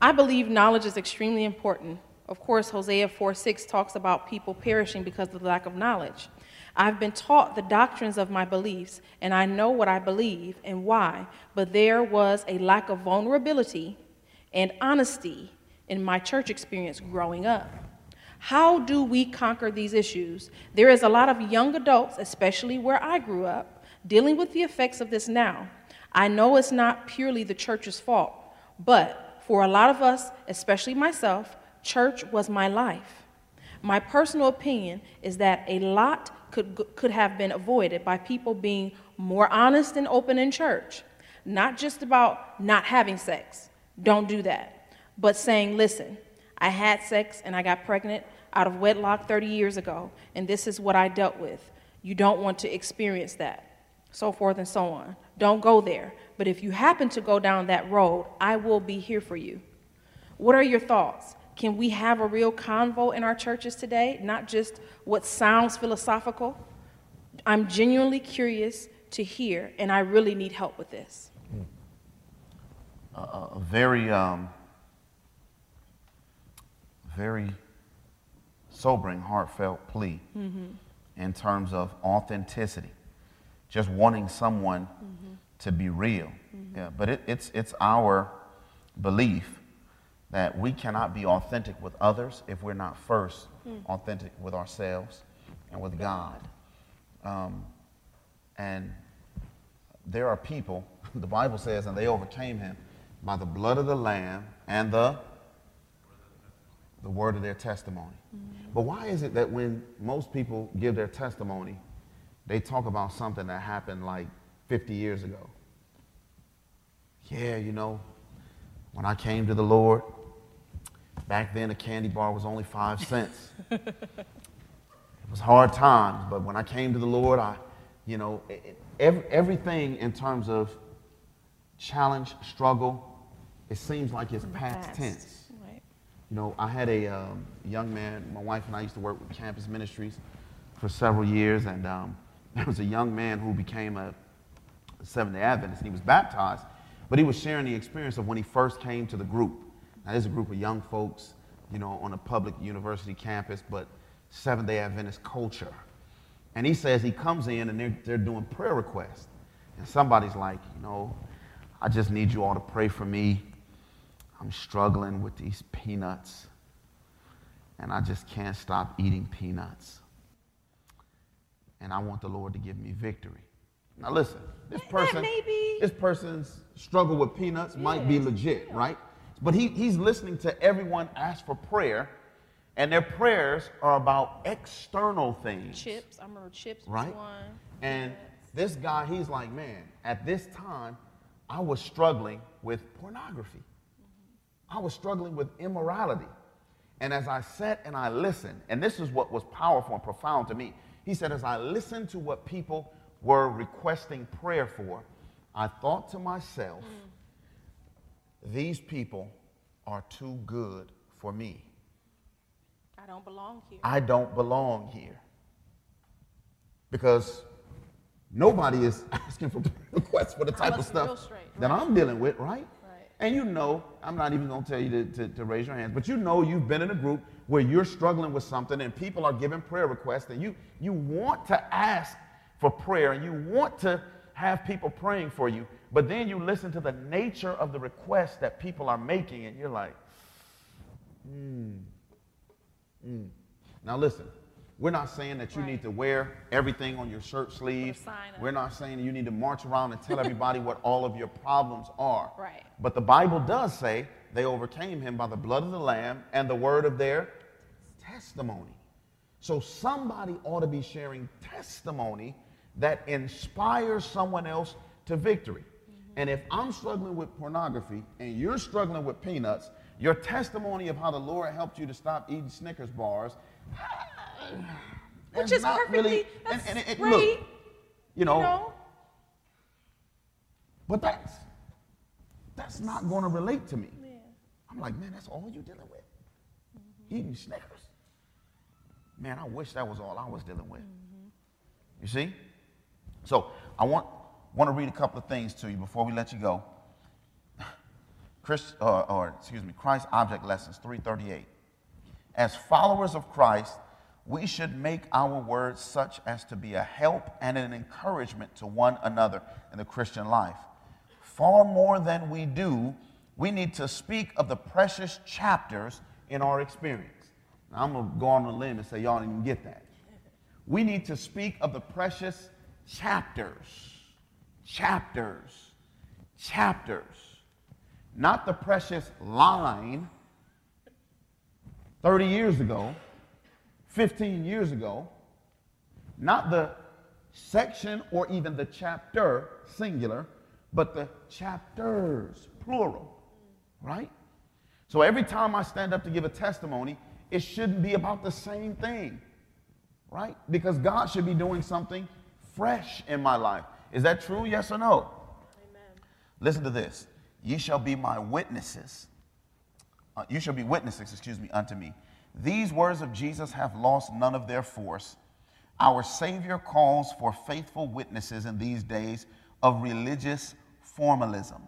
I believe knowledge is extremely important. Of course, Hosea 4 6 talks about people perishing because of the lack of knowledge. I've been taught the doctrines of my beliefs, and I know what I believe and why, but there was a lack of vulnerability and honesty in my church experience growing up. How do we conquer these issues? There is a lot of young adults, especially where I grew up, dealing with the effects of this now. I know it's not purely the church's fault, but for a lot of us, especially myself, church was my life. My personal opinion is that a lot could, could have been avoided by people being more honest and open in church. Not just about not having sex, don't do that, but saying, listen, I had sex and I got pregnant out of wedlock 30 years ago, and this is what I dealt with. You don't want to experience that, so forth and so on. Don't go there. But if you happen to go down that road, I will be here for you. What are your thoughts? Can we have a real convo in our churches today, not just what sounds philosophical? I'm genuinely curious to hear, and I really need help with this. A, a very, um, very sobering, heartfelt plea mm-hmm. in terms of authenticity, just wanting someone mm-hmm. to be real. Mm-hmm. Yeah, but it, it's, it's our belief that we cannot be authentic with others if we're not first mm. authentic with ourselves and with God. Um, and there are people, the Bible says, and they overcame him by the blood of the Lamb and the, the word of their testimony. But why is it that when most people give their testimony, they talk about something that happened like 50 years ago? Yeah, you know, when I came to the Lord, back then a candy bar was only five cents. it was hard times, but when I came to the Lord, I, you know, it, it- every, everything in terms of challenge, struggle, it seems like it's past Past. tense. You know, I had a um, young man, my wife and I used to work with campus ministries for several years, and um, there was a young man who became a Seventh day Adventist, and he was baptized, but he was sharing the experience of when he first came to the group. Now, there's a group of young folks, you know, on a public university campus, but Seventh day Adventist culture. And he says he comes in and they're, they're doing prayer requests. And somebody's like, you know, I just need you all to pray for me. I'm struggling with these peanuts, and I just can't stop eating peanuts. And I want the Lord to give me victory. Now listen, this person, this person's struggle with peanuts might be legit, right? But he, he's listening to everyone ask for prayer, and their prayers are about external things. Chips, I remember chips Right? one. And this guy, he's like, man, at this time, I was struggling with pornography. I was struggling with immorality. And as I sat and I listened, and this is what was powerful and profound to me, he said, as I listened to what people were requesting prayer for, I thought to myself, mm. these people are too good for me. I don't belong here. I don't belong here. Because nobody is asking for requests for the type of must be real stuff straight, that I'm dealing with, right? And you know, I'm not even going to tell you to, to, to raise your hands, but you know you've been in a group where you're struggling with something and people are giving prayer requests and you, you want to ask for prayer and you want to have people praying for you, but then you listen to the nature of the requests that people are making and you're like, hmm, hmm. Now listen, we're not saying that you Right. need to wear everything on your shirt sleeve. sign up. We're not saying you need to march around and tell everybody what all of your problems are. Right. But the Bible does say they overcame him by the blood of the lamb and the word of their testimony. So somebody ought to be sharing testimony that inspires someone else to victory. Mm-hmm. And if I'm struggling with pornography and you're struggling with peanuts, your testimony of how the Lord helped you to stop eating Snickers bars, Which is perfectly really- that's and- and it- great. look, you know, you know? but that's that's not going to relate to me. I'm like, man, that's all you're dealing with, mm-hmm. eating Snickers. Man, I wish that was all I was dealing with. Mm-hmm. You see? So I want want to read a couple of things to you before we let you go. Chris, or, or excuse me, Christ Object Lessons 338. As followers of Christ, we should make our words such as to be a help and an encouragement to one another in the Christian life. Far more than we do, we need to speak of the precious chapters in our experience. Now, I'm going to go on a limb and say, y'all didn't get that. We need to speak of the precious chapters, chapters, chapters, not the precious line 30 years ago 15 years ago, not the section or even the chapter, singular, but the chapters, plural, right? So every time I stand up to give a testimony, it shouldn't be about the same thing, right? Because God should be doing something fresh in my life. Is that true? Yes or no? Amen. Listen to this. Ye shall be my witnesses. Uh, you shall be witnesses, excuse me, unto me these words of Jesus have lost none of their force. Our Savior calls for faithful witnesses in these days of religious formalism.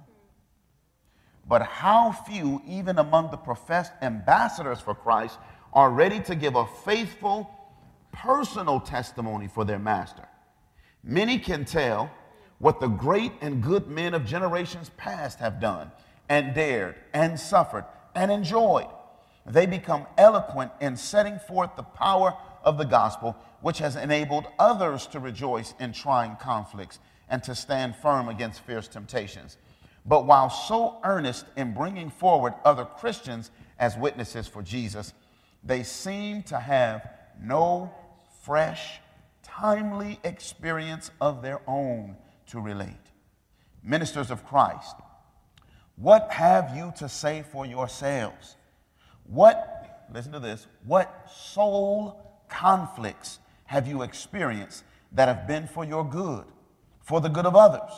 But how few, even among the professed ambassadors for Christ, are ready to give a faithful, personal testimony for their master. Many can tell what the great and good men of generations past have done and dared and suffered and enjoyed they become eloquent in setting forth the power of the gospel, which has enabled others to rejoice in trying conflicts and to stand firm against fierce temptations. But while so earnest in bringing forward other Christians as witnesses for Jesus, they seem to have no fresh, timely experience of their own to relate. Ministers of Christ, what have you to say for yourselves? What, listen to this, what soul conflicts have you experienced that have been for your good, for the good of others,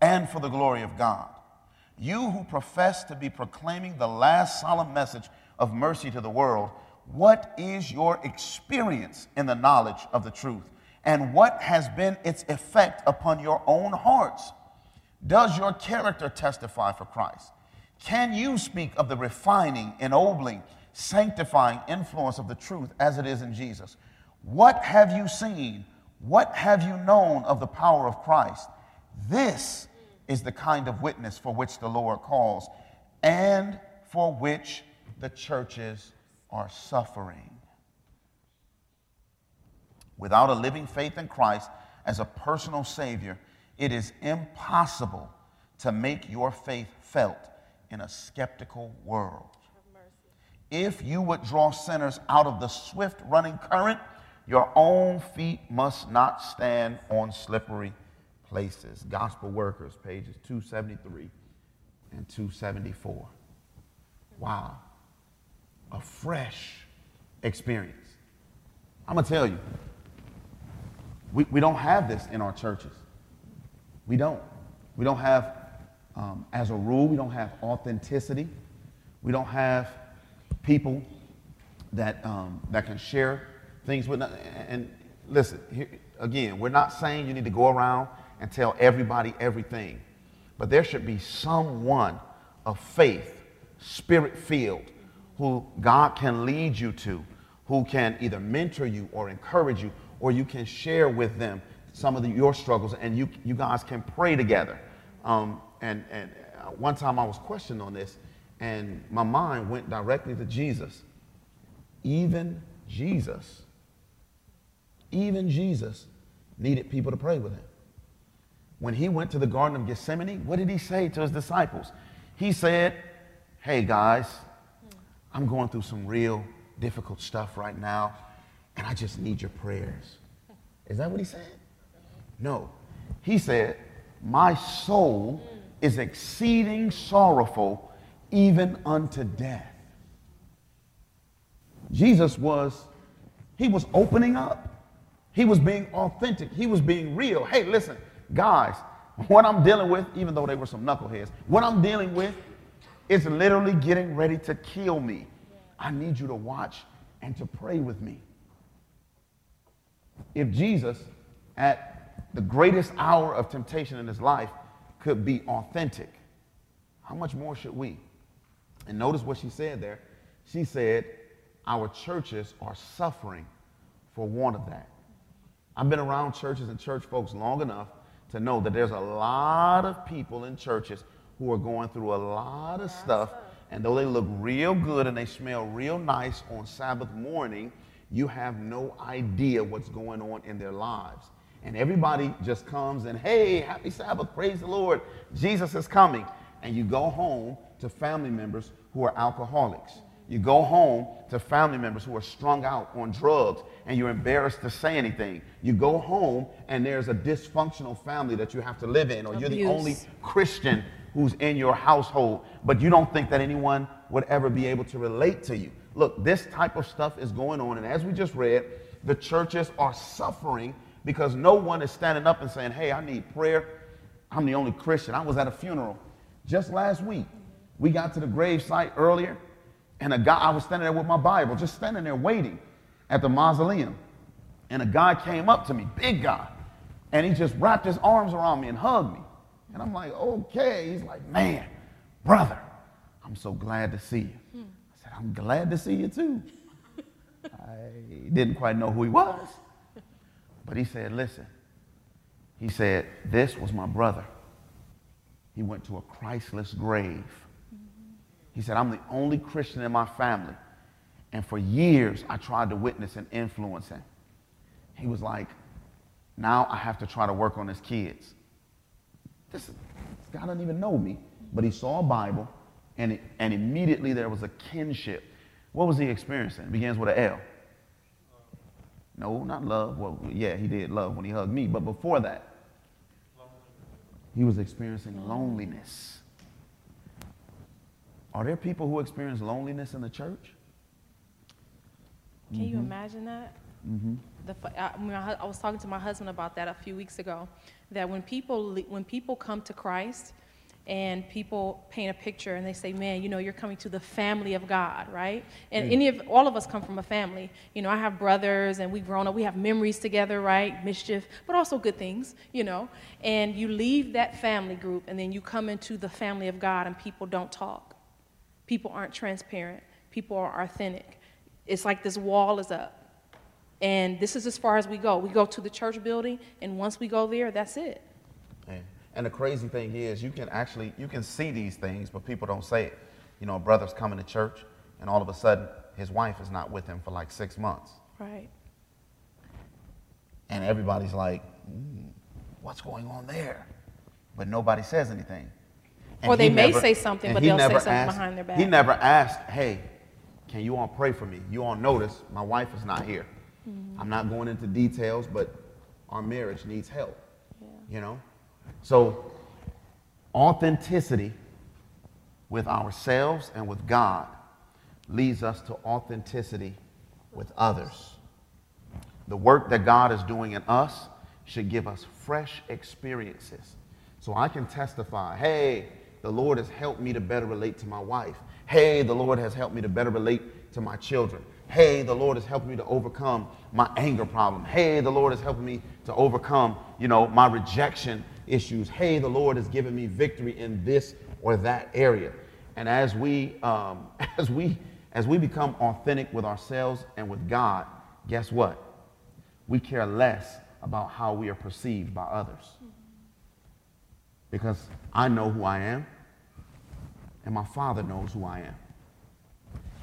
and for the glory of God? You who profess to be proclaiming the last solemn message of mercy to the world, what is your experience in the knowledge of the truth? And what has been its effect upon your own hearts? Does your character testify for Christ? Can you speak of the refining, ennobling, sanctifying influence of the truth as it is in Jesus? What have you seen? What have you known of the power of Christ? This is the kind of witness for which the Lord calls and for which the churches are suffering. Without a living faith in Christ as a personal Savior, it is impossible to make your faith felt in a skeptical world. If you would draw sinners out of the swift running current, your own feet must not stand on slippery places. Gospel Workers, pages 273 and 274. Wow. A fresh experience. I'm going to tell you, we, we don't have this in our churches. We don't. We don't have um, as a rule, we don't have authenticity. We don't have people that, um, that can share things with us. And listen, here, again, we're not saying you need to go around and tell everybody everything, but there should be someone of faith, spirit filled, who God can lead you to, who can either mentor you or encourage you, or you can share with them some of the, your struggles and you, you guys can pray together. Um, and, and uh, one time I was questioned on this, and my mind went directly to Jesus. Even Jesus, even Jesus needed people to pray with him. When he went to the Garden of Gethsemane, what did he say to his disciples? He said, Hey guys, I'm going through some real difficult stuff right now, and I just need your prayers. Is that what he said? No. He said, My soul is exceeding sorrowful even unto death. Jesus was, he was opening up. He was being authentic. He was being real. Hey, listen, guys, what I'm dealing with, even though they were some knuckleheads, what I'm dealing with is literally getting ready to kill me. I need you to watch and to pray with me. If Jesus, at the greatest hour of temptation in his life, could be authentic, how much more should we? And notice what she said there. She said, Our churches are suffering for want of that. I've been around churches and church folks long enough to know that there's a lot of people in churches who are going through a lot of stuff. And though they look real good and they smell real nice on Sabbath morning, you have no idea what's going on in their lives. And everybody just comes and, hey, happy Sabbath, praise the Lord, Jesus is coming. And you go home to family members who are alcoholics. You go home to family members who are strung out on drugs and you're embarrassed to say anything. You go home and there's a dysfunctional family that you have to live in, or you're the only Christian who's in your household, but you don't think that anyone would ever be able to relate to you. Look, this type of stuff is going on, and as we just read, the churches are suffering because no one is standing up and saying, Hey, I need prayer. I'm the only Christian. I was at a funeral just last week. We got to the grave site earlier, and a guy, I was standing there with my Bible, just standing there waiting at the mausoleum. And a guy came up to me, big guy, and he just wrapped his arms around me and hugged me. And I'm like, okay. He's like, man, brother, I'm so glad to see you. Hmm. I said, I'm glad to see you too. I didn't quite know who he was. But he said, listen, he said, this was my brother. He went to a Christless grave. He said, I'm the only Christian in my family. And for years, I tried to witness and influence him. He was like, now I have to try to work on his kids. This, this guy doesn't even know me, but he saw a Bible, and, it, and immediately there was a kinship. What was he experiencing? It begins with an L. No, not love. Well, yeah, he did love when he hugged me, but before that, he was experiencing loneliness. Are there people who experience loneliness in the church? Can you mm-hmm. imagine that? Mm-hmm. The, I, I I I was talking to my husband about that a few weeks ago. That when people when people come to Christ, and people paint a picture and they say, "Man, you know, you're coming to the family of God, right?" And any of all of us come from a family. You know, I have brothers, and we've grown up. We have memories together, right? Mischief, but also good things, you know. And you leave that family group, and then you come into the family of God, and people don't talk. People aren't transparent. People are authentic. It's like this wall is up. And this is as far as we go. We go to the church building, and once we go there, that's it. And, and the crazy thing is, you can actually you can see these things, but people don't say it. You know, a brother's coming to church, and all of a sudden, his wife is not with him for like six months, Right. and everybody's like, "Mm, "What's going on there?" But nobody says anything. Or they he may say something, but they'll say something asked- behind their back. He never asked, "Hey, can you all pray for me? You all notice my wife is not here. Mm-hmm. I'm not going into details, but our marriage needs help." You know, so authenticity with ourselves and with God leads us to authenticity with others. The work that God is doing in us should give us fresh experiences. So I can testify, hey, the Lord has helped me to better relate to my wife. Hey, the Lord has helped me to better relate to my children. Hey, the Lord has helped me to overcome my anger problem. Hey, the Lord has helped me to overcome, you know, my rejection issues. Hey, the Lord has given me victory in this or that area. And as we, um, as we, as we become authentic with ourselves and with God, guess what? We care less about how we are perceived by others. Because I know who I am, and my Father knows who I am.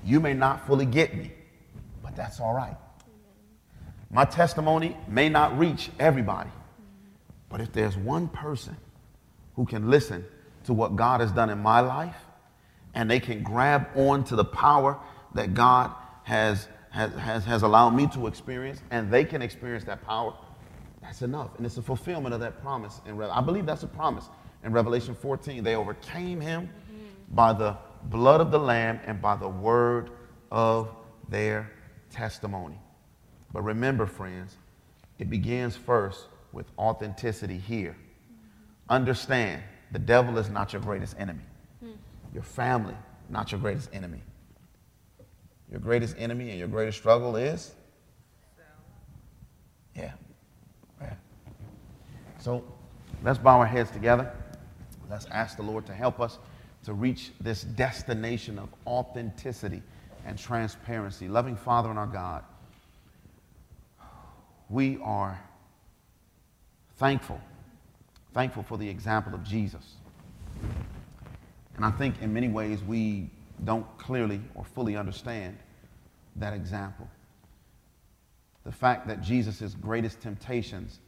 You may not fully get me, but that's all right. My testimony may not reach everybody, but if there's one person who can listen to what God has done in my life, and they can grab on to the power that God has, has, has, has allowed me to experience, and they can experience that power, that's enough. And it's a fulfillment of that promise. And I believe that's a promise in Revelation 14. They overcame him mm-hmm. by the blood of the Lamb and by the word of their testimony. But remember, friends, it begins first with authenticity here. Mm-hmm. Understand the devil is not your greatest enemy. Hmm. Your family, not your greatest enemy. Your greatest enemy and your greatest struggle is? Yeah. yeah. So let's bow our heads together. Let's ask the Lord to help us to reach this destination of authenticity and transparency. Loving Father and our God, we are thankful, thankful for the example of Jesus. And I think in many ways we don't clearly or fully understand that example. The fact that Jesus' greatest temptations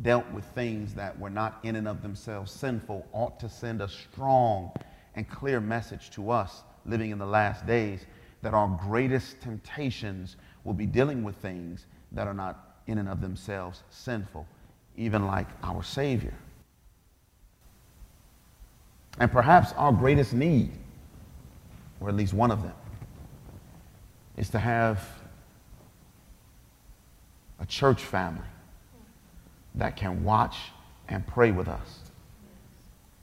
dealt with things that were not in and of themselves sinful ought to send a strong and clear message to us living in the last days that our greatest temptations will be dealing with things that are not in and of themselves sinful, even like our Savior. And perhaps our greatest need, or at least one of them, is to have a church family that can watch and pray with us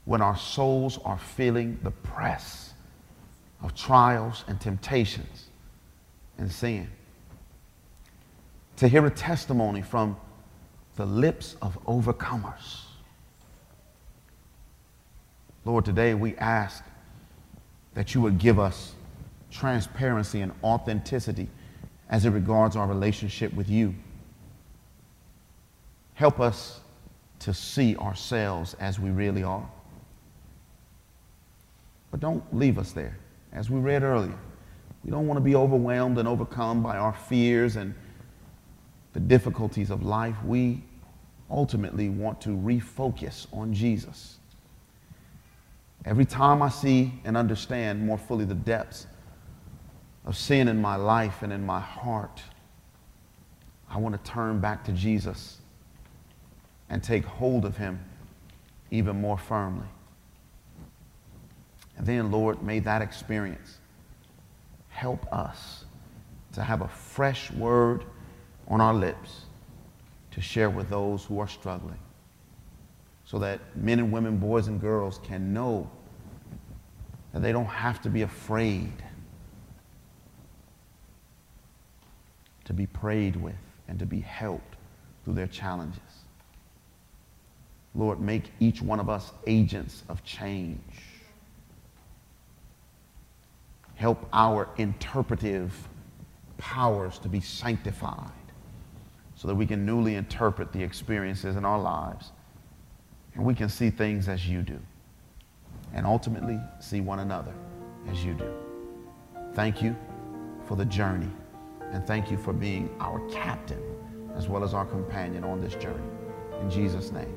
when our souls are feeling the press of trials and temptations and sin. To hear a testimony from the lips of overcomers. Lord, today we ask that you would give us transparency and authenticity as it regards our relationship with you. Help us to see ourselves as we really are. But don't leave us there. As we read earlier, we don't want to be overwhelmed and overcome by our fears and the difficulties of life. We ultimately want to refocus on Jesus. Every time I see and understand more fully the depths of sin in my life and in my heart, I want to turn back to Jesus and take hold of him even more firmly. And then, Lord, may that experience help us to have a fresh word on our lips to share with those who are struggling so that men and women, boys and girls can know that they don't have to be afraid to be prayed with and to be helped through their challenges. Lord, make each one of us agents of change help our interpretive powers to be sanctified so that we can newly interpret the experiences in our lives and we can see things as you do and ultimately see one another as you do. Thank you for the journey and thank you for being our captain as well as our companion on this journey. In Jesus' name,